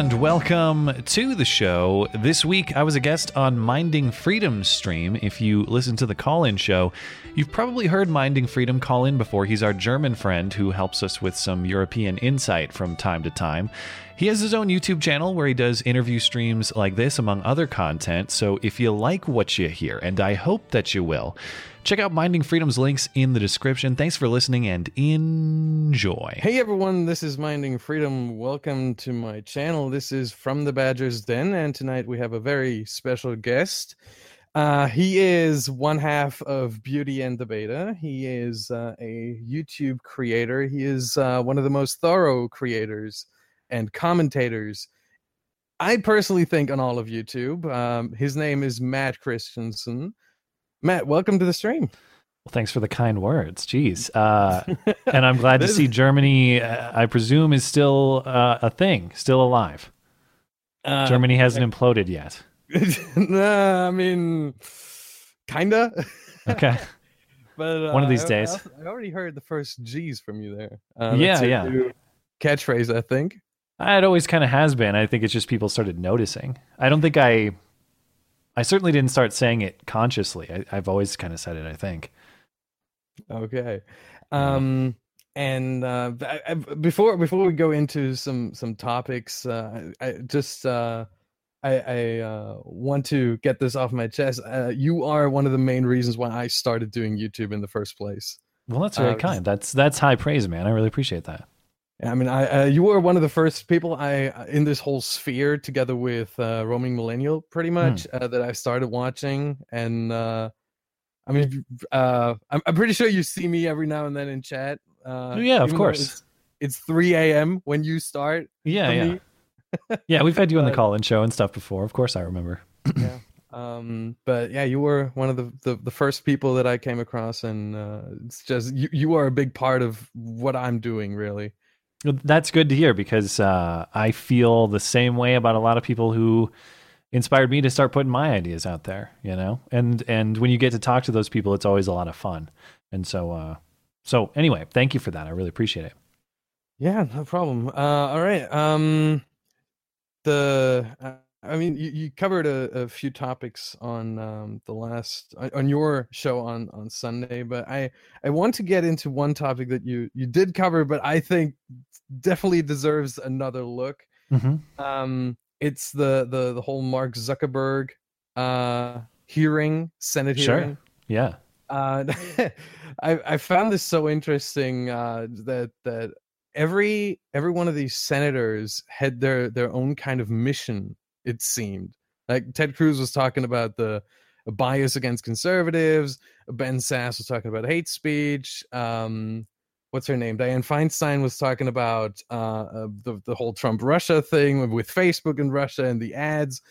And welcome to the show. This week I was a guest on Minding Freedom stream. If you listen to the call in show, you've probably heard Minding Freedom call in before. He's our German friend who helps us with some European insight from time to time. He has his own YouTube channel where he does interview streams like this, among other content. So if you like what you hear, and I hope that you will, check out Minding Freedom's links in the description. Thanks for listening and enjoy. Hey everyone, this is Minding Freedom. Welcome to my channel. This is From the Badger's Den, and tonight we have a very special guest. Uh, he is one half of Beauty and the Beta. He is uh, a YouTube creator. He is uh, one of the most thorough creators and commentators. I personally think on all of YouTube. Um, his name is Matt Christiansen. Matt, welcome to the stream. Well, thanks for the kind words. Jeez. Uh, and I'm glad to see Germany, uh, I presume, is still uh, a thing, still alive. Uh, Germany hasn't imploded yet. nah, I mean, kinda. Okay. but One of uh, these I- days. I, I already heard the first G's from you there. Uh, Yeah, yeah. Catchphrase, I think. It always kind of has been. I think it's just people started noticing. I don't think I, I certainly didn't start saying it consciously. I, I've always kind of said it, I think. Okay. Um, and uh, I, I, before before we go into some some topics, uh, I, I just uh, I, I uh, want to get this off my chest. Uh, you are one of the main reasons why I started doing YouTube in the first place. Well, that's very Uh, kind. That's that's high praise, man. I really appreciate that. I mean, I uh, you were one of the first people I uh, in this whole sphere, together with uh, roaming millennial, pretty much uh, that I started watching, and uh, I mean, uh, I'm I'm pretty sure you see me every now and then in chat. Uh, Yeah, of course. It's, it's 3 a.m. when you start. Yeah, yeah, yeah. We've had you on the call-in show and stuff before. Of course, I remember. yeah. Um, but yeah, you were one of the, the, the first people that I came across, and uh, it's just you, you are a big part of what I'm doing, really. That's good to hear because uh, I feel the same way about a lot of people who inspired me to start putting my ideas out there. You know, and and when you get to talk to those people, it's always a lot of fun. And so, uh, so anyway, thank you for that. I really appreciate it. Yeah, no problem. Uh, all right. Um, the uh, I mean, you, you covered a, a few topics on um, the last on your show on on Sunday, but I I want to get into one topic that you you did cover, but I think definitely deserves another look. Mm-hmm. Um, it's the the the whole Mark Zuckerberg uh hearing, Senate Sure. hearing. Yeah. Uh, I I found this so interesting uh, that that every every one of these senators had their their own kind of mission. It seemed like Ted Cruz was talking about the bias against conservatives. Ben Sasse was talking about hate speech. Um, what's her name? Dianne Feinstein was talking about uh, uh, the the whole Trump Russia thing with, Facebook and Russia and the ads.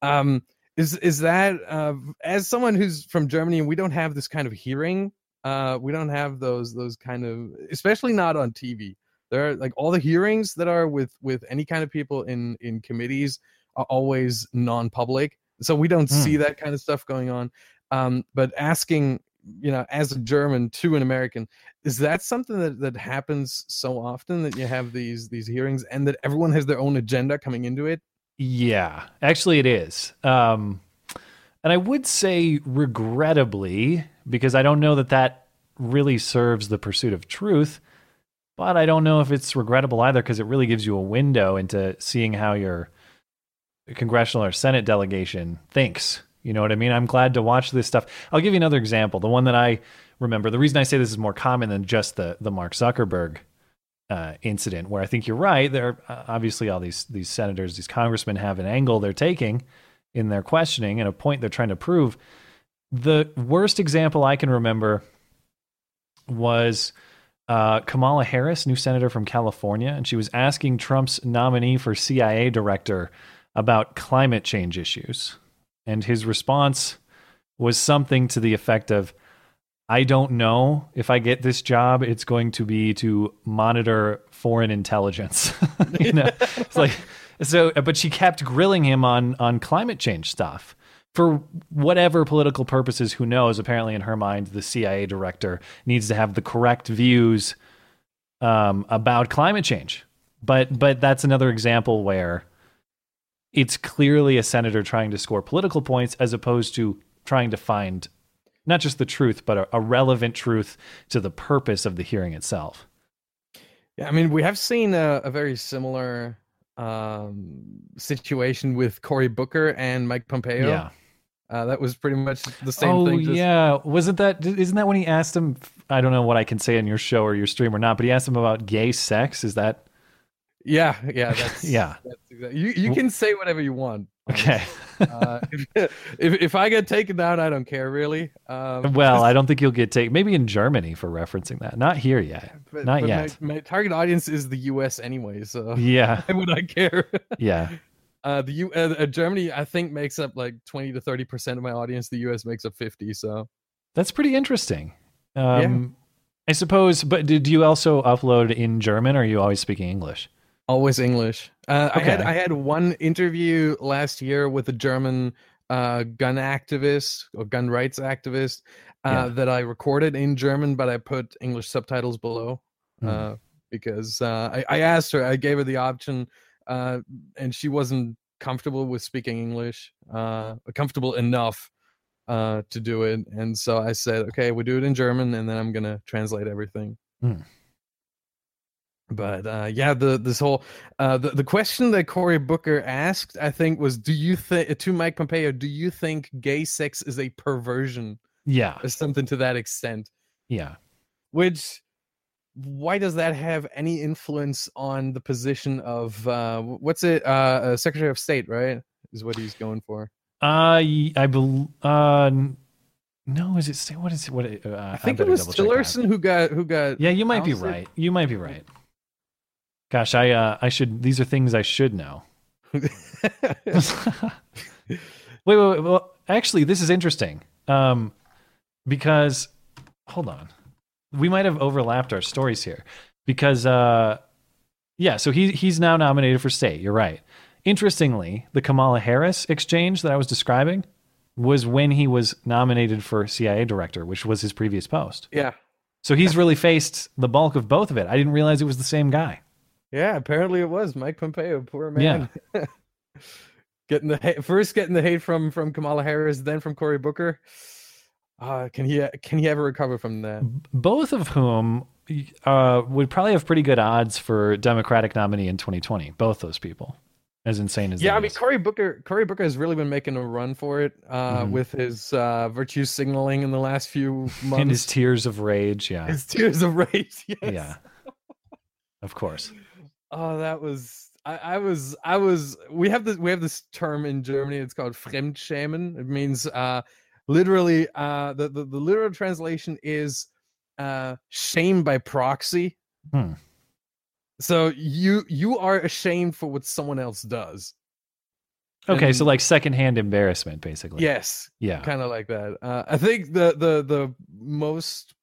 Um, is is that uh, as someone who's from Germany and we don't have this kind of hearing, uh, we don't have those those kind of, especially not on TV. There are like all the hearings that are with with any kind of people in in committees are always non-public, so we don't see that kind of stuff going on. Um, but asking, you know, as a German to an American, is that something that that happens so often that you have these these hearings and that everyone has their own agenda coming into it? Yeah, actually, it is. Um, and I would say, regrettably, because I don't know that that really serves the pursuit of truth, but I don't know if it's regrettable either because it really gives you a window into seeing how your congressional or Senate delegation thinks. You know what I mean? I'm glad to watch this stuff. I'll give you another example. The one that I remember. The reason I say this is more common than just the the Mark Zuckerberg uh, incident, where I think you're right. There are uh, obviously all these these senators, these congressmen have an angle they're taking in their questioning and a point they're trying to prove. The worst example I can remember was uh, Kamala Harris, new senator from California, and she was asking Trump's nominee for CIA director about climate change issues. and his response was something to the effect of, "I don't know if I get this job, it's going to be to monitor foreign intelligence." you know, it's like so. But she kept grilling him on on climate change stuff for whatever political purposes. Who knows? Apparently, in her mind, the CIA director needs to have the correct views um, about climate change. But but that's another example where it's clearly a senator trying to score political points as opposed to trying to find not just the truth, but a, a relevant truth to the purpose of the hearing itself. Yeah, I mean, we have seen a, a very similar um, situation with Cory Booker and Mike Pompeo. Yeah. Uh, that was pretty much the same oh, thing. just- yeah. Wasn't that, isn't that when he asked him? I don't know what I can say on your show or your stream or not, but he asked him about gay sex. Is that, yeah, yeah. That's, yeah. That's exactly, you you can say whatever you want. Okay. uh, if, if if I get taken down, I don't care really. Um, well, I don't think you'll get taken. Maybe in Germany for referencing that. Not here yet. but, not but yet. My, my target audience is the U.S. anyway, so Yeah. why would I care? Yeah. Uh, the U uh, uh, Germany, I think, makes up like twenty to thirty percent of my audience. The U.S. makes up fifty. So That's pretty interesting. Um, I suppose, but did you also upload in German or are you always speaking English? Always English. Uh, I had I had one interview last year with a German uh, gun activist or gun rights activist uh, Yeah. that I recorded in German, but I put English subtitles below uh, because uh, I, I asked her. I gave her the option, uh, and she wasn't comfortable with speaking English, uh, comfortable enough uh, to do it. And so I said, okay, we do it in German, and then I'm gonna translate everything. Hmm. But uh, yeah, the this whole uh, the the question that Cory Booker asked, I think, was, "Do you think to Mike Pompeo? Do you think gay sex is a perversion Yeah. or something to that extent?" Yeah. Which, why does that have any influence on the position of uh, what's it, uh, uh, Secretary of State? Right, is what he's going for. Uh, I believe. uh, no, is it, what is it? What, it- uh, I think it was. Tillerson who got who got. Yeah, you might be right. You might be right. Gosh, I, uh, I should, these are things I should know. wait, wait, wait. Well, actually, this is interesting. Um, because hold on, we might have overlapped our stories here. Because uh, yeah, so he he's now nominated for state. You're right. Interestingly, the Kamala Harris exchange that I was describing was when he was nominated for CIA director, which was his previous post. yeah, So he's really faced the bulk of both of it. I didn't realize it was the same guy. Yeah. Apparently, it was Mike Pompeo. Poor man. getting the hate, first getting the hate from from Kamala Harris, then from Cory Booker. Uh, can he can he ever recover from that? both of whom uh, would probably have pretty good odds for Democratic nominee in 2020. Both those people, as insane as Yeah, I mean is. Cory Booker. Cory Booker has really been making a run for it uh, Mhm. with his uh, virtue signaling in the last few months. and his tears of rage. Yeah, His tears of rage. Yes. yeah, of course. Oh, that was. I, I was. I was. We have this. We have this term in Germany. It's called Fremdschämen. It means uh, literally. Uh, the, the the literal translation is uh, shame by proxy. Hmm. So you you are ashamed for what someone else does. Okay, so like secondhand embarrassment, basically. Yes, yeah, kind of like that. Uh, I think the the the most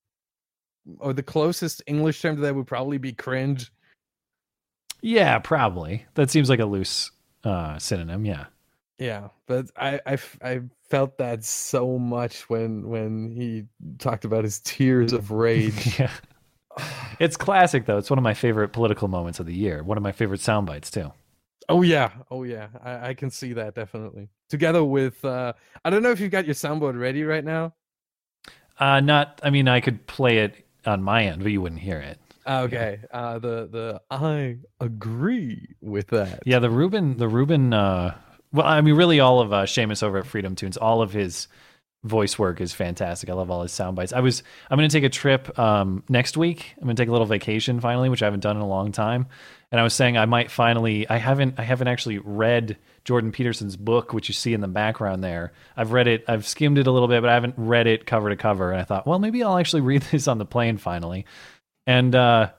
or the closest English term to that would probably be cringe. Yeah, probably. That seems like a loose uh, synonym. Yeah, Yeah, but I I felt that so much when when he talked about his tears of rage. yeah. It's classic though. It's one of my favorite political moments of the year. One of my favorite sound bites too. oh yeah, oh yeah, I, I can see that definitely. Together with uh, I don't know if you've got your soundboard ready right now. Uh, not. I mean, I could play it on my end, but you wouldn't hear it. Okay, uh, the the I agree with that. Yeah, the Ruben, the Ruben. Uh, well, I mean, really, all of uh, Seamus over at Freedom Toons, all of his voice work is fantastic. I love all his sound bites. I was, I'm going to take a trip um, next week. I'm going to take a little vacation finally, which I haven't done in a long time. And I was saying I might finally. I haven't. I haven't actually read Jordan Peterson's book, which you see in the background there. I've read it. I've skimmed it a little bit, but I haven't read it cover to cover. And I thought, well, maybe I'll actually read this on the plane finally. And uh,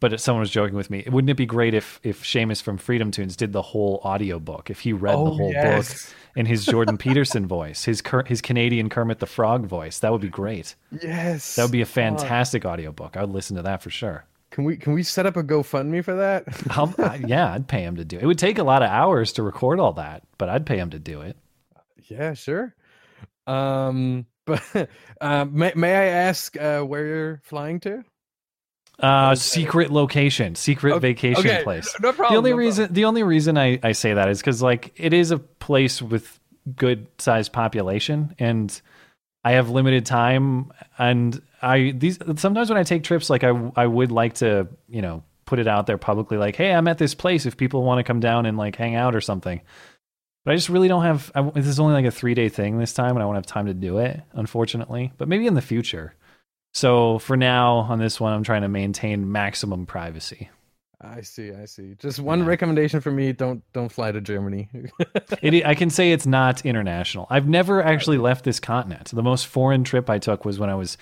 but someone was joking with me. Wouldn't it be great if if Seamus from Freedom Toons did the whole audiobook? If he read the Oh, whole book in his Jordan Peterson voice, his his Canadian Kermit the Frog voice, that would be great. Yes. That would be a Oh, fantastic audiobook. I would listen to that for sure. can we can we set up a GoFundMe for that? I'll, I, yeah, I'd pay him to do it. It would take a lot of hours to record all that, but I'd pay him to do it. yeah, sure. Um, but uh, may may I ask uh, where you're flying to? Uh, Okay. secret location, secret Okay, vacation okay, place. No problem. the only no problem. reason the only reason I, I say that is because like it is a place with good sized population and I have limited time and I these sometimes when I take trips like I I would like to you know put it out there publicly like hey I'm at this place if people want to come down and like hang out or something but I just really don't have I, this is only like a three day thing this time and I won't have time to do it unfortunately but maybe in the future so for now on this one I'm trying to maintain maximum privacy I see. I see. Just one Yeah. recommendation for me: don't don't fly to Germany. It, I can say it's not international. I've never actually left this continent. The most foreign trip I took was when I was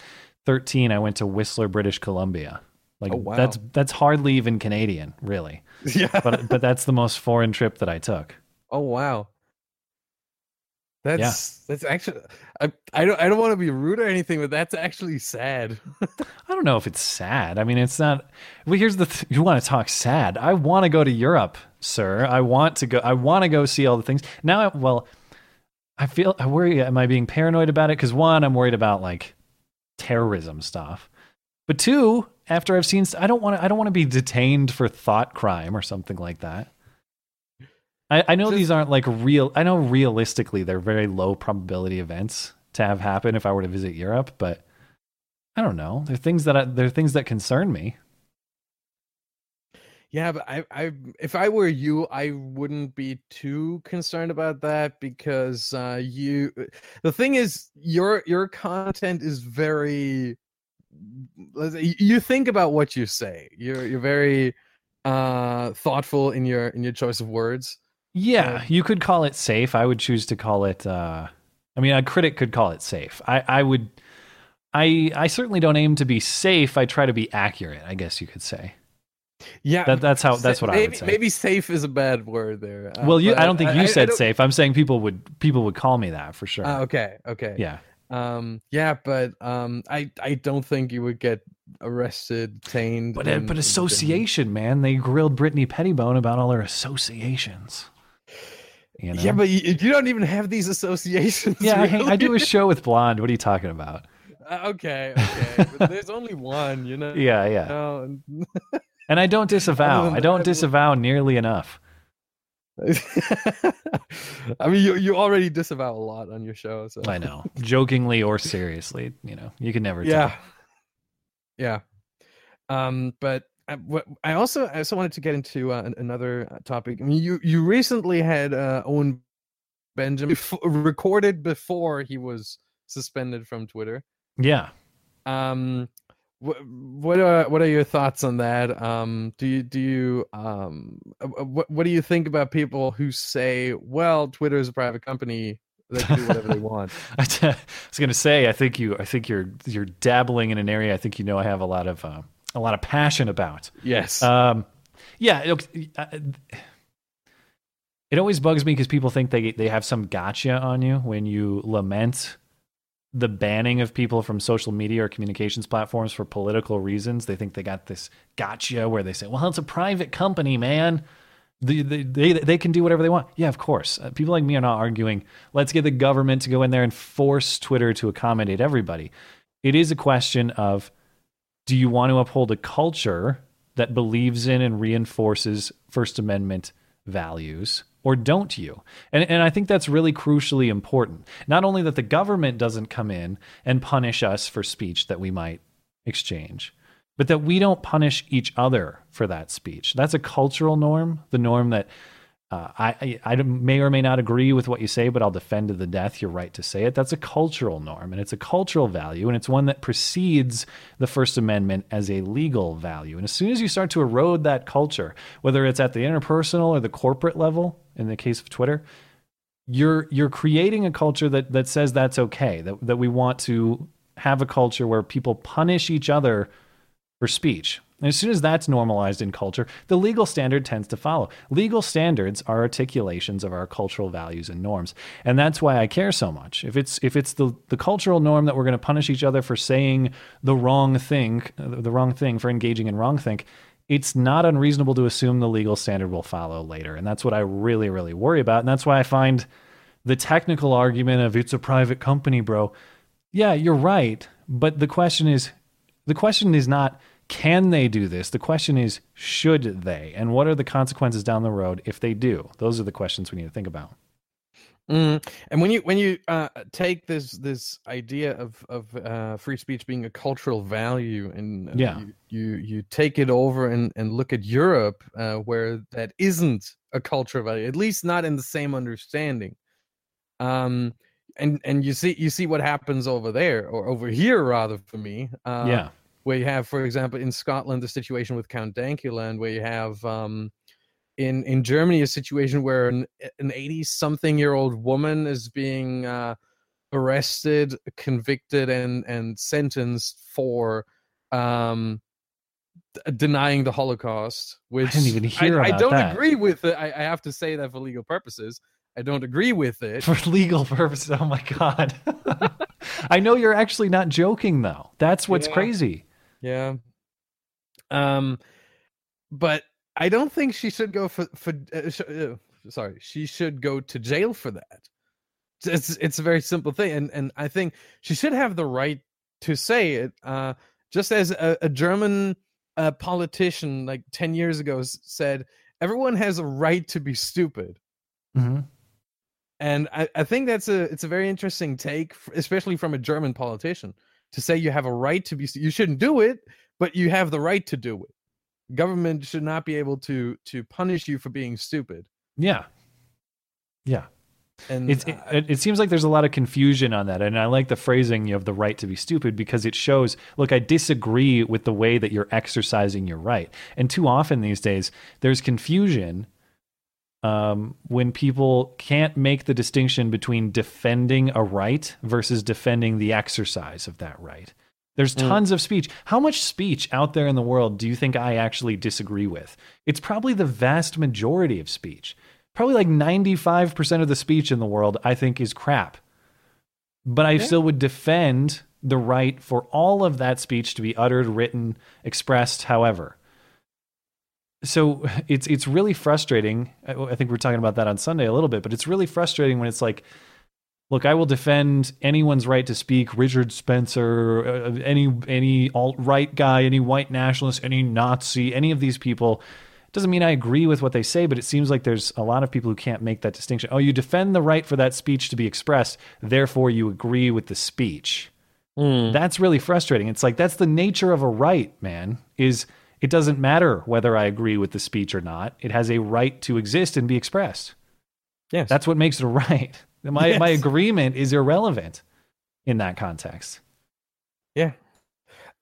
13. I went to Whistler, British Columbia. Like Oh, wow. that's that's hardly even Canadian, really. yeah. But but that's the most foreign trip that I took. Oh wow. That's that's actually I, I don't I don't want to be rude or anything, but that's actually sad. I don't know if it's sad. I mean, it's not. Well, here's the. Th- you want to talk sad? I want to go to Europe, sir. I want to go. I want to go see all the things. Now, I, well, I feel. I worry. Am I being paranoid about it? Because one, I'm worried about like terrorism stuff. But two, after I've seen, I don't want to. I don't want to be detained for thought crime or something like that. I, I know Just- these aren't like real. I know realistically they're very low probability events to have happen if I were to visit Europe, but I don't know. They're things that I, they're things that concern me. Yeah, but I, I, if I were you, I wouldn't be too concerned about that because uh, you. The thing is, your your content is very. let's say, You think about what you say. You're you're very uh thoughtful in your in your choice of words. Yeah, Uh, you could call it safe. I would choose to call it. Uh, I mean, a critic could call it safe. I, I would. I I certainly don't aim to be safe. I try to be accurate. I guess you could say. Yeah, That, that's how. That's what I would say. Maybe safe is a bad word there. uh, well, you. I don't think you said don't- safe. I'm saying people would people would call me that for sure. Ah, okay, okay. yeah. Um, yeah, but um, I I don't think you would get arrested. But uh, and- but and- association, man. They grilled Brittany Pettibone about all her associations. You know? Yeah, but you, you don't even have these associations. yeah. I, hang- I do a show with Blonde. What are you talking about? Uh, okay, okay. but there's only one, you know. Yeah, yeah. And I don't disavow. I don't disavow nearly enough. I mean, you you already disavow a lot on your show, so I know, jokingly or seriously. You know, you can never yeah tell. yeah um but I, I also I also wanted to get into uh, another uh, topic. I mean, you you recently had uh, Owen Benjamin bef- recorded before he was suspended from Twitter. Yeah. Um, what what are what are your thoughts on that? Um, do you do you um uh, uh, what what do you think about people who say, well, Twitter is a private company, they can do whatever they want? I t- I was going to say, I think you, I think you're, you're dabbling in an area. I think you know I have a lot of, uh, a lot of passion about. Yes. Um, yeah, it, uh, it always bugs me because people think they they have some gotcha on you when you lament the banning of people from social media or communications platforms for political reasons. They think they got this gotcha where they say, "Well, it's a private company, man." They, they, they, they can do whatever they want. Yeah, of course. Uh, people like me are not arguing, let's get the government to go in there and force Twitter to accommodate everybody. It is a question of do you want to uphold a culture that believes in and reinforces First Amendment values, or don't you? And, and I think that's really crucially important. Not only that the government doesn't come in and punish us for speech that we might exchange, but that we don't punish each other for that speech. That's a cultural norm, the norm that uh, I, I, I may or may not agree with what you say, but I'll defend to the death your right to say it. That's a cultural norm, and it's a cultural value, and it's one that precedes the First Amendment as a legal value. And as soon as you start to erode that culture, whether it's at the interpersonal or the corporate level, in the case of Twitter, you're you're creating a culture that that says that's okay. That that we want to have a culture where people punish each other for speech. And as soon as that's normalized in culture, the legal standard tends to follow. Legal standards are articulations of our cultural values and norms. And that's why I care so much. If it's if it's the, the cultural norm that we're going to punish each other for saying the wrong thing, the wrong thing for engaging in wrong think, it's not unreasonable to assume the legal standard will follow later. And that's what I really, really worry about. And that's why I find the technical argument of it's a private company, bro. Yeah, you're right. But the question is the question is not can they do this? The question is, should they? And what are the consequences down the road if they do? Those are the questions we need to think about. Mm. And when you when you uh, take this this idea of of uh, free speech being a cultural value, and uh, yeah. you, you, you take it over and and look at Europe, uh, where that isn't a cultural value, at least not in the same understanding. Um, and and you see you see what happens over there or over here rather for me. Uh, yeah where you have, for example, in Scotland, the situation with Count Dankula, and where you have um, in in Germany a situation where an an eighty something year old woman is being uh, arrested, convicted, and and sentenced for um, denying the Holocaust. Which I didn't even hear I, about I don't that. agree with it. I, I have to say that for legal purposes. I don't agree with it. For legal purposes. Oh my god. I know you're actually not joking though. That's what's Yeah. crazy. Yeah. Um, but I don't think she should go for for. Uh, sh- uh, sorry, she should go to jail for that. It's it's a very simple thing, and and I think she should have the right to say it. Uh, just as a, a German uh, politician like ten years ago said, everyone has a right to be stupid. hmm And I, I think that's a it's a very interesting take, especially from a German politician, to say you have a right to be you shouldn't do it, but you have the right to do it. Government should not be able to to punish you for being stupid. Yeah. Yeah. And It's, it, it it seems like there's a lot of confusion on that. And I like the phrasing you have the right to be stupid because it shows, look, I disagree with the way that you're exercising your right. And too often these days, there's confusion um, when people can't make the distinction between defending a right versus defending the exercise of that right. There's Mm. tons of speech. How much speech out there in the world do you think I actually disagree with? It's probably the vast majority of speech. Probably like 95% of the speech in the world I think is crap. But I Yeah. still would defend the right for all of that speech to be uttered, written, expressed, however. So it's it's really frustrating. I I think we we're talking about that on Sunday a little bit, but it's really frustrating when it's like, look, I will defend anyone's right to speak. Richard Spencer, uh, any any alt right guy, any white nationalist, any Nazi, any of these people. Doesn't mean I agree with what they say, but it seems like there's a lot of people who can't make that distinction. Oh, you defend the right for that speech to be expressed, therefore you agree with the speech. Mm. That's really frustrating. It's like that's the nature of a right, man. Is it doesn't matter whether I agree with the speech or not. It has a right to exist and be expressed. yes, That's what makes it a right. My my agreement is irrelevant in that context. yeah.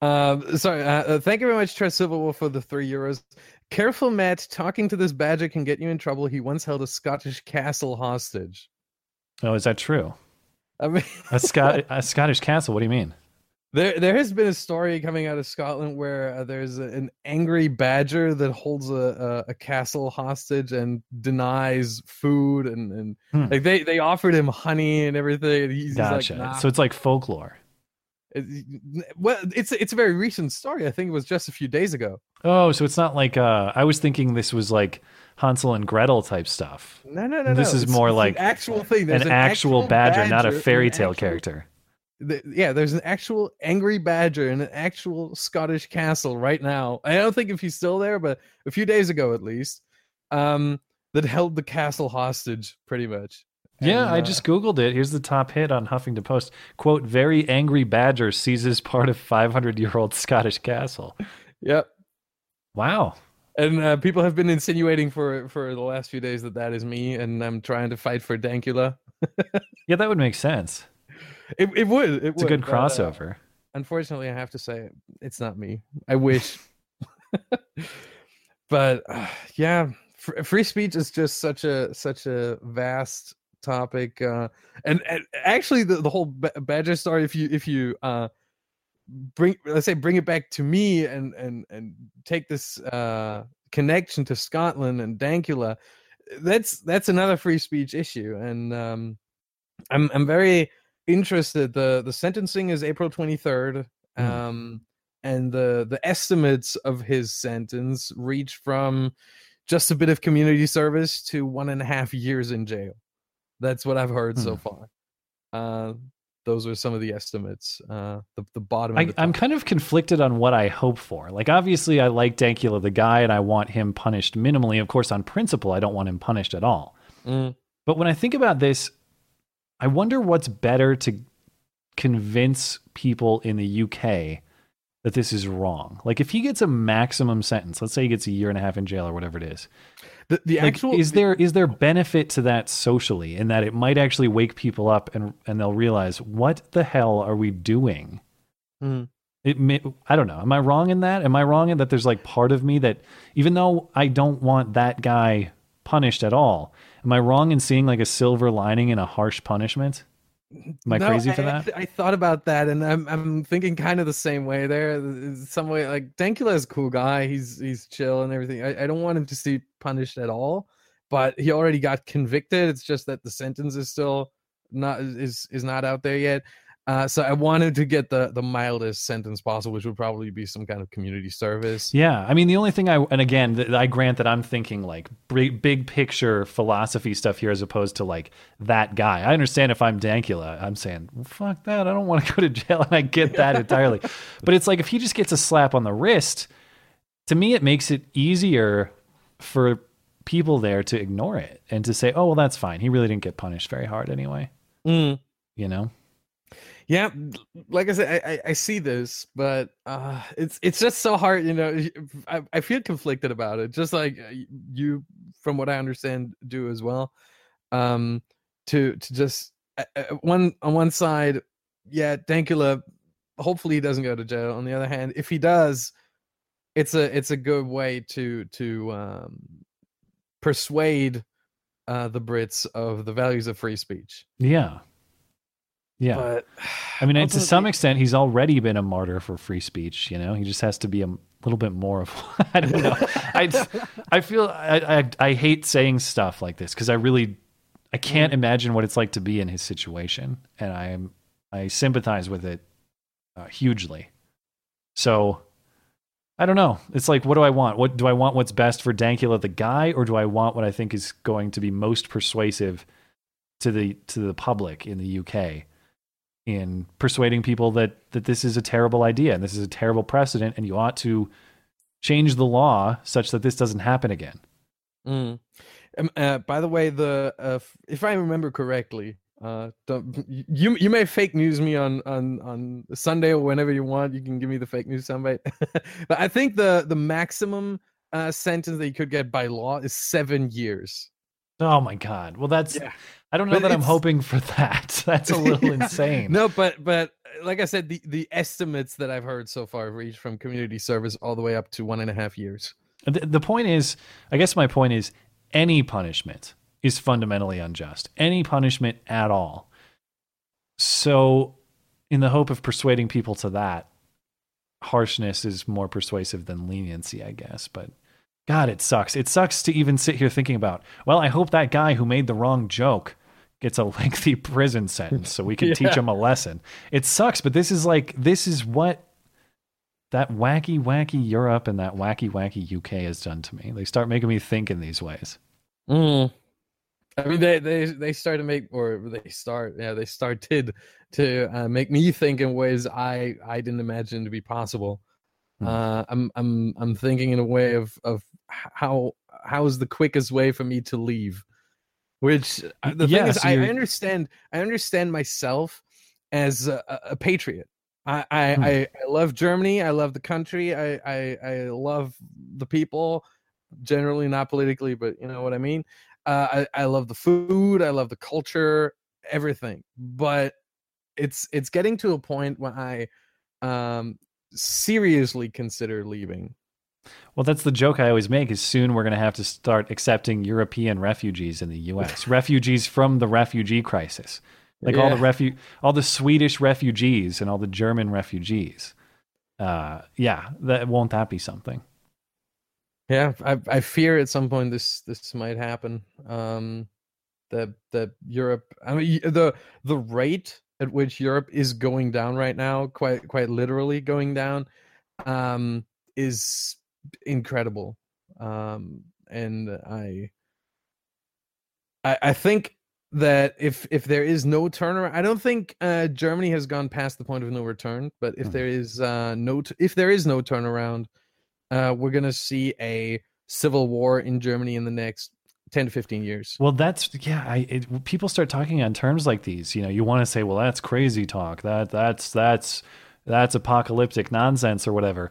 Um, sorry. Uh, uh, thank you very much, Tress Silverwolf, for the three euros. Careful, Matt. Talking to this badger can get you in trouble. He once held a Scottish castle hostage. Oh, is that true? I mean, A, Scot- a Scottish castle. What do you mean? There, there has been a story coming out of Scotland where uh, there's a, an angry badger that holds a, a, a castle hostage and denies food and, and Hmm. like they, they offered him honey and everything. And he's, he's Gotcha. like, nah. So it's like folklore. It- well, it's it's a very recent story. I think it was just a few days ago. Oh, so it's not like uh, I was thinking this was like Hansel and Gretel type stuff. No, no, no. This no. is It's- more an like actual thing. There's an, actual, badger, not a fairy tale actual- character. The, yeah, there's an actual angry badger in an actual Scottish castle right now. I don't think if he's still there, but a few days ago at least, um, that held the castle hostage pretty much. Yeah, And, I uh, just googled it. Here's the top hit on Huffington Post. Quote, very angry badger seizes part of 500 year old Scottish castle. yep. Wow. And uh, people have been insinuating for for the last few days that that is me, and I'm trying to fight for Dankula. Yeah, that would make sense. It, it would. It It's a good but, uh, crossover. unfortunately, I have to say it's not me. I wish, but uh, yeah, fr- free speech is just such a such a vast topic, uh, and, and actually, the, the whole ba- Badger story. If you if you uh, bring let's say bring it back to me and and and take this uh connection to Scotland and Dankula, that's that's another free speech issue, and um, I'm I'm very interested. the The sentencing is April 23rd, mm. um, and the the estimates of his sentence reach from just a bit of community service to one and a half years in jail. That's what I've heard mm. so far. Uh, those are some of the estimates. Uh, the the bottom. I, I'm kind of conflicted on what I hope for. Like, obviously, I like Dankula the guy, and I want him punished minimally. Of course, on principle, I don't want him punished at all. Mm. But when I think about this, I wonder what's better to convince people in the UK that this is wrong. Like, if he gets a maximum sentence, let's say he gets a year and a half in jail or whatever it is, the, the like, actual is there is there benefit to that socially in that it might actually wake people up and and they'll realize what the hell are we doing? Mm. It may, I don't know. Am I wrong in that? Am I wrong in that there's like part of me that even though I don't want that guy punished at all, am I wrong in seeing like a silver lining in a harsh punishment? Am I no, crazy for that? I, I, thought about that, and I'm I'm thinking kind of the same way. There, some way like Dankula is a cool guy. He's he's chill and everything. I, I don't want him to see punished at all, but he already got convicted. It's just that the sentence is still not is is not out there yet. Uh, so I wanted to get the the mildest sentence possible, which would probably be some kind of community service. Yeah, I mean the only thing I and again th- I grant that I'm thinking like big, big picture philosophy stuff here as opposed to like that guy. I understand if I'm Dankula, I'm saying well, fuck that. I don't want to go to jail, and I get that entirely. But it's like if he just gets a slap on the wrist, to me it makes it easier for people there to ignore it and to say, oh well, that's fine. He really didn't get punished very hard anyway. Mm. You know. Yeah, like I said, I, I, see this, but uh, it's it's just so hard. You know, I, I feel conflicted about it, just like uh, you, from what I understand, do as well. Um, to to just uh, uh, one on one side, yeah, Dankula. Hopefully, he doesn't go to jail. On the other hand, if he does, it's a it's a good way to to um, persuade uh, the Brits of the values of free speech. Yeah, yeah. But I mean, to some extent, he's already been a martyr for free speech. You know, he just has to be a little bit more of. I don't know. I I feel I, I, I hate saying stuff like this because I really I can't mm. imagine what it's like to be in his situation, and I am I sympathize with it uh, hugely. So I don't know. It's like, what do I want? What do I want? What's best for Dankula the guy, or do I want what I think is going to be most persuasive to the to the public in the UK? In persuading people that that this is a terrible idea and this is a terrible precedent and you ought to change the law such that this doesn't happen again. Mm. Um, uh, by the way, the uh, if I remember correctly, uh, you you may fake news me on on on Sunday or whenever you want. You can give me the fake news soundbite. but I think the the maximum uh, sentence that you could get by law is seven years. Oh my god! Well, that's yeah. I don't know but that I'm hoping for that. That's a little yeah. insane. No, but but like I said, the the estimates that I've heard so far reach from community service all the way up to one and a half years. The, the point is, I guess my point is, any punishment is fundamentally unjust. Any punishment at all. So, in the hope of persuading people to that, harshness is more persuasive than leniency, I guess. But God, it sucks. It sucks to even sit here thinking about, well, I hope that guy who made the wrong joke gets a lengthy prison sentence so we can yeah. teach him a lesson. It sucks, but this is like this is what that wacky wacky Europe and that wacky wacky UK has done to me. They start making me think in these ways. Mm. I mean, they they they start to make, or they start, yeah, they started to uh, make me think in ways I I didn't imagine to be possible. Mm. Uh, I'm I'm I'm thinking in a way of of how how is the quickest way for me to leave which uh, the thing is, I, I, understand. I understand myself as a, a patriot. I I, hmm. I, I love Germany. I love the country. I, I I love the people. Generally, not politically, but you know what I mean. Uh, I I love the food. I love the culture. Everything. But it's it's getting to a point when I um seriously consider leaving well, that's the joke I always make is soon we're going to have to start accepting European refugees in the US. refugees from the refugee crisis. Like yeah. all the refu- all the Swedish refugees and all the German refugees. uh, yeah, that won't that be something? Yeah, I I fear at some point this this might happen. Um, that that Europe, I mean, the the rate at which Europe is going down right now, quite quite literally going down, um, is incredible. Um, and I, I, I think that if if there is no turnaround, I don't think uh, Germany has gone past the point of no return. But if Hmm. there is uh, no, t- if there is no turnaround, uh, we're gonna see a civil war in Germany in the next ten to fifteen years. Well, that's yeah. I it, people start talking on terms like these. You know, you want to say, well, that's crazy talk. That that's that's that's apocalyptic nonsense or whatever.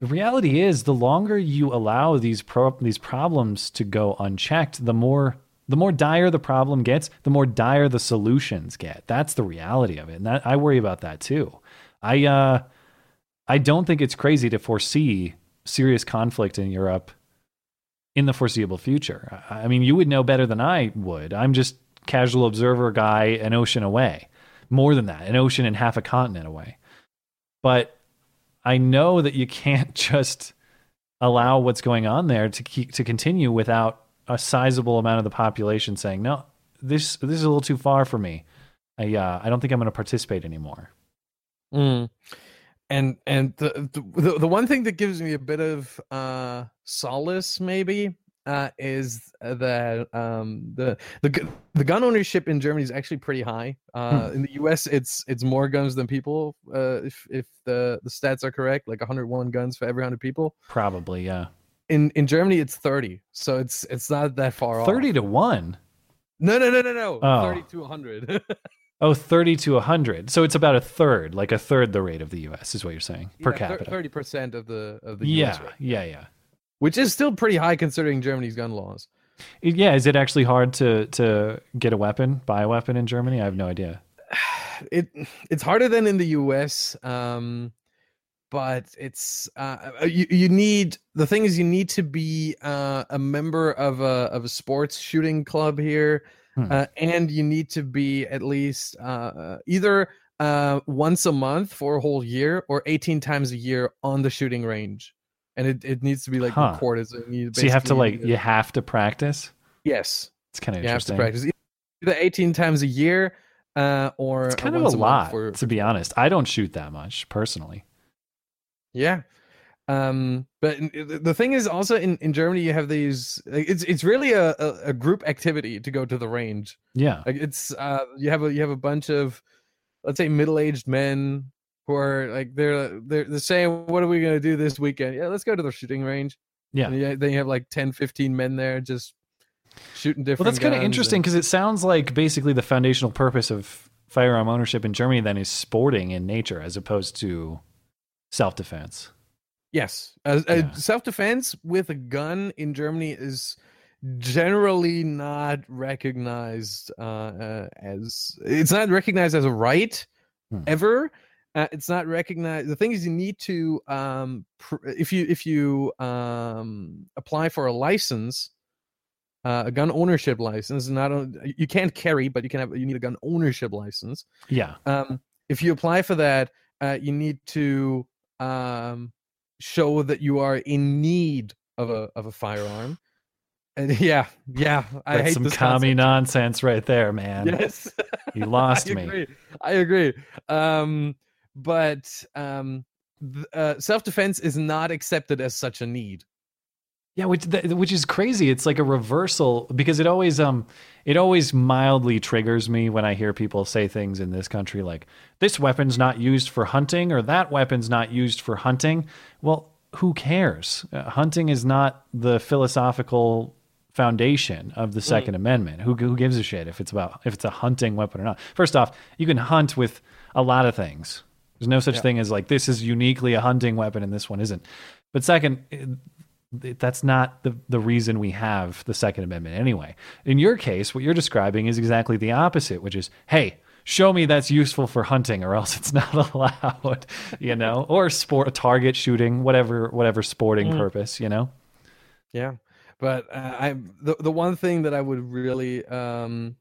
The reality is, the longer you allow these pro- these problems to go unchecked, the more the more dire the problem gets, the more dire the solutions get. That's the reality of it, and that, I worry about that too. I uh, I don't think it's crazy to foresee serious conflict in Europe in the foreseeable future. I I mean, you would know better than I would. I'm just casual observer guy an ocean away. More than that, an ocean and half a continent away. But I know that you can't just allow what's going on there to keep to continue without a sizable amount of the population saying, "No, this this is a little too far for me. I uh, I don't think I'm going to participate anymore." Mm. And and the, the the one thing that gives me a bit of uh solace maybe uh is that um the the the gun ownership in Germany is actually pretty high. Uh in the US it's it's more guns than people uh if if the the stats are correct like 101 guns for every 100 people. Probably, yeah. In in Germany it's 30. So it's it's not that far off. Thirty to one. No no no no no. Oh. 30 to 100. Oh, 30 to 100. So it's about a third, like a third the rate of the US is what you're saying per Yeah, capita. 30% of the of the yeah, rate, yeah, yeah. Which is still pretty high considering Germany's gun laws. Yeah, is it actually hard to to get a weapon, buy a weapon in Germany? I have no idea. it it's harder than in the US um but it's uh you, you need the thing is you need to be uh a member of a of a sports shooting club here Hmm. uh, and you need to be at least uh uh, either uh once a month for a whole year or 18 times a year on the shooting range and it, it needs to be like Huh. recorded so you, So you have to like you have to practice. yes It's kind of you have to interesting. practice either 18 times a year uh or It's kind of once a lot, for- to be honest. I don't shoot that much personally. Yeah. Um, but the thing is also in, in Germany you have these it's it's really a, a, a group activity to go to the range. Yeah. Like it's uh you have a you have a bunch of let's say middle-aged men who are like they're they're they're saying what are we going to do this weekend? Yeah, let's go to the shooting range. Yeah. And then you have like 10 15 men there just shooting different Well, that's kind of interesting and- because it sounds like basically the foundational purpose of firearm ownership in Germany then is sporting in nature as opposed to self-defense. Yes, as Yeah. self-defense with a gun in Germany is generally not recognized uh, uh, as it's not recognized as a right Hmm. ever. Uh, it's not recognized. The thing is, you need to um, pr- if you if you um, apply for a license, uh, a gun ownership license. Not you can't carry, but you can have. You need a gun ownership license Yeah. um, if you apply for that, uh, you need to um, show that you are in need of a of a firearm. And yeah, yeah, I That's hate some commie nonsense right there, man. Yes, You lost I me. agree. I agree. But um, th- uh, self defense is not accepted as such a need. Yeah, which th- which is crazy. It's like a reversal because it always um it always mildly triggers me when I hear people say things in this country like this weapon's not used for hunting or that weapon's not used for hunting. Well, who cares? Uh, hunting is not the philosophical foundation of the Second Amendment. Who who gives a shit if it's about if it's a hunting weapon or not? First off, you can hunt with a lot of things. There's no such Yeah. thing as like this is uniquely a hunting weapon and this one isn't. But second, it- that's not the, the reason we have the Second Amendment anyway. In your case, what you're describing is exactly the opposite, which is, hey, show me that's useful for hunting, or else it's not allowed, you know, or sport a target shooting, whatever whatever sporting Mm. purpose, you know. Yeah, but uh, I the the one thing that I would really um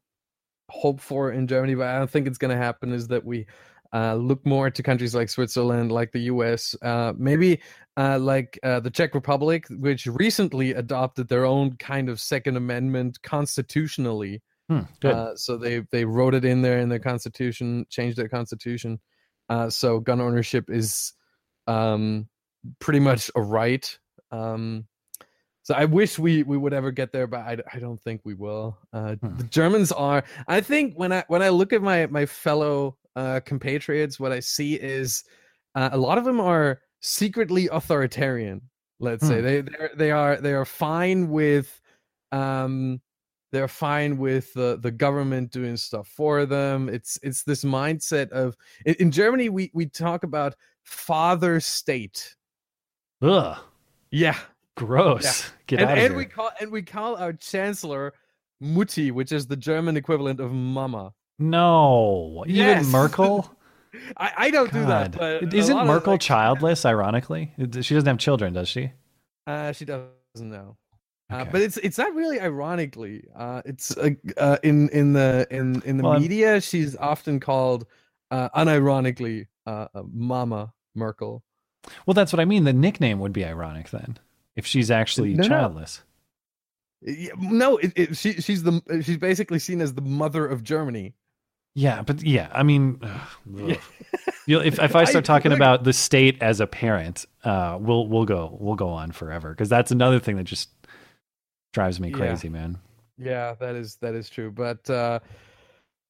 hope for in Germany, but I don't think it's going to happen, is that we Uh, look more to countries like Switzerland, like the U.S., uh, maybe uh, like uh, the Czech Republic, which recently adopted their own kind of Second Amendment constitutionally. Hmm. Uh, so they they wrote it in there in their constitution, changed their constitution. Uh, so gun ownership is um, pretty much a right. Um, so I wish we we would ever get there, but I, I don't think we will. Uh, Hmm. The Germans are. I think when I when I look at my my fellow uh, compatriots, what I see is uh, a lot of them are secretly authoritarian. Let's say Hmm. they they're, they are they are fine with um they're fine with the the government doing stuff for them it's it's this mindset of in, in germany we we talk about father state Ugh, yeah gross. Get and, out of and here. we call and we call our chancellor mutti which is the german equivalent of mama no, even Merkel. i, I don't do that God. but a Isn't Merkel like, childless? Ironically, she doesn't have children, does she? uh she doesn't know Uh, but it's it's not really ironically. Uh, it's uh, uh, in in the in in the Well, I'm- media. She's often called uh, unironically uh, uh, Mama Merkel. Well, that's what I mean. The nickname would be ironic then, if she's actually No, no. childless. Yeah, No, it, it, she she's the she's basically seen as the mother of Germany. Yeah, but yeah, I mean, ugh. If if I start talking look- about the state as a parent, uh, we'll we'll go we'll go on forever because that's another thing that just drives me Yeah. crazy, man. Yeah, that is that is true. But uh,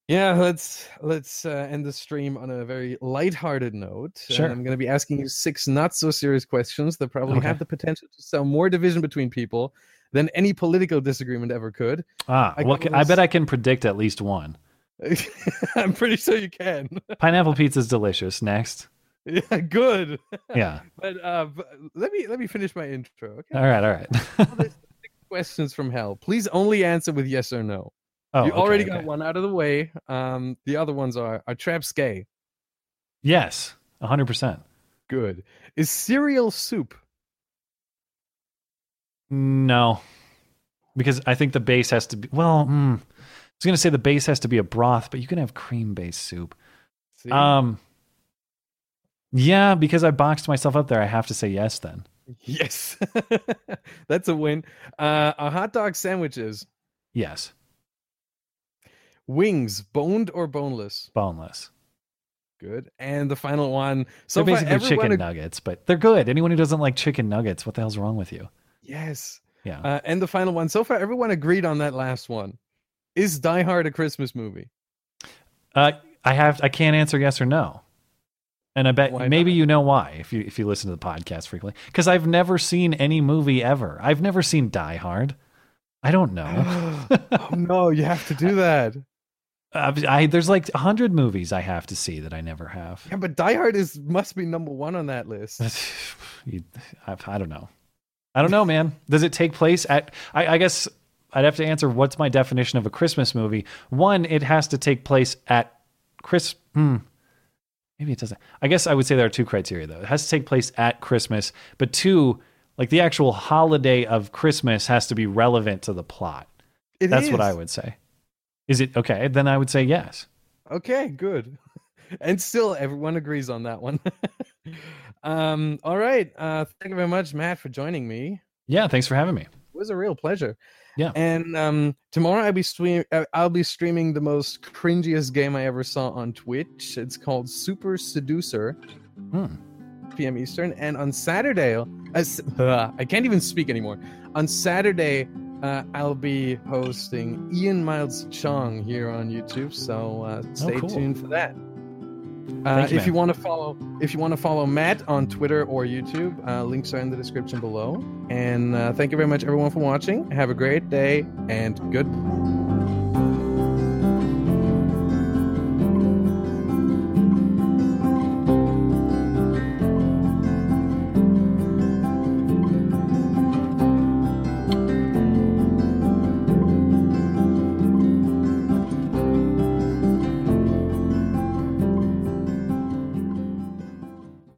yeah, let's let's uh, end the stream on a very lighthearted note. And Sure. I'm going to be asking you six not so serious questions that probably Okay. have the potential to sow more division between people than any political disagreement ever could. Ah, I well, I bet I can predict at least one. I'm pretty sure you can. Pineapple pizza is delicious. Next, yeah, good. yeah. But uh, b- let me let me finish my intro. Okay. All right, all right. Questions from hell. Please only answer with yes or no. oh, you okay, already okay. got one out of the way. Um, the other ones are are traps gay? Yes, hundred percent. Good. Is cereal soup? No, because I think the base has to be. Well, mm, I was gonna say the base has to be a broth, but you can have cream based soup. See? Um, yeah, because I boxed myself up there, I have to say yes. Then yes, that's a win. Uh, are hot dog sandwiches yes, wings boned or boneless? boneless. Good. And the final one. So they're far, basically everyone chicken ag- nuggets, but they're good. Anyone who doesn't like chicken nuggets, what the hell's wrong with you? Yes. Yeah. Uh, and the final one. So far, everyone agreed on that last one. Is Die Hard a Christmas movie? Uh, I have I can't answer yes or no. And I bet Why maybe not? you know why if you if you listen to the podcast frequently. Because I've never seen any movie ever. I've never seen Die Hard. I don't know. oh no, you have to do that. Uh, I there's like a hundred movies I have to see that I never have. Yeah, but Die Hard is must be number one on that list. You- I, I don't know. I don't know, man. Does it take place at? I, I guess I'd have to answer. What's my definition of a Christmas movie? One, it has to take place at Chris. Hmm, maybe it doesn't. I guess I would say there are two criteria though. It has to take place at Christmas, but two, like the actual holiday of Christmas has to be relevant to the plot. It That's what I would say. Is it okay? Then I would say yes. Okay, good. And still, everyone agrees on that one. um, all right. Uh, thank you very much, Matt, for joining me. Yeah. Thanks for having me. It was a real pleasure. Yeah. And um, tomorrow I'll be stream. uh, I'll be streaming the most cringiest game I ever saw on Twitch. It's called Super Seducer. Hmm. p.m. Eastern. And on Saturday, uh, uh, I can't even speak anymore. On Saturday, uh, I'll be hosting Ian Miles Cheong here on YouTube. So uh, stay Oh, cool. tuned for that. Uh, you, if you want to follow, if you want to follow Matt on Twitter or YouTube, uh, links are in the description below. And uh, thank you very much, everyone, for watching. Have a great day and good.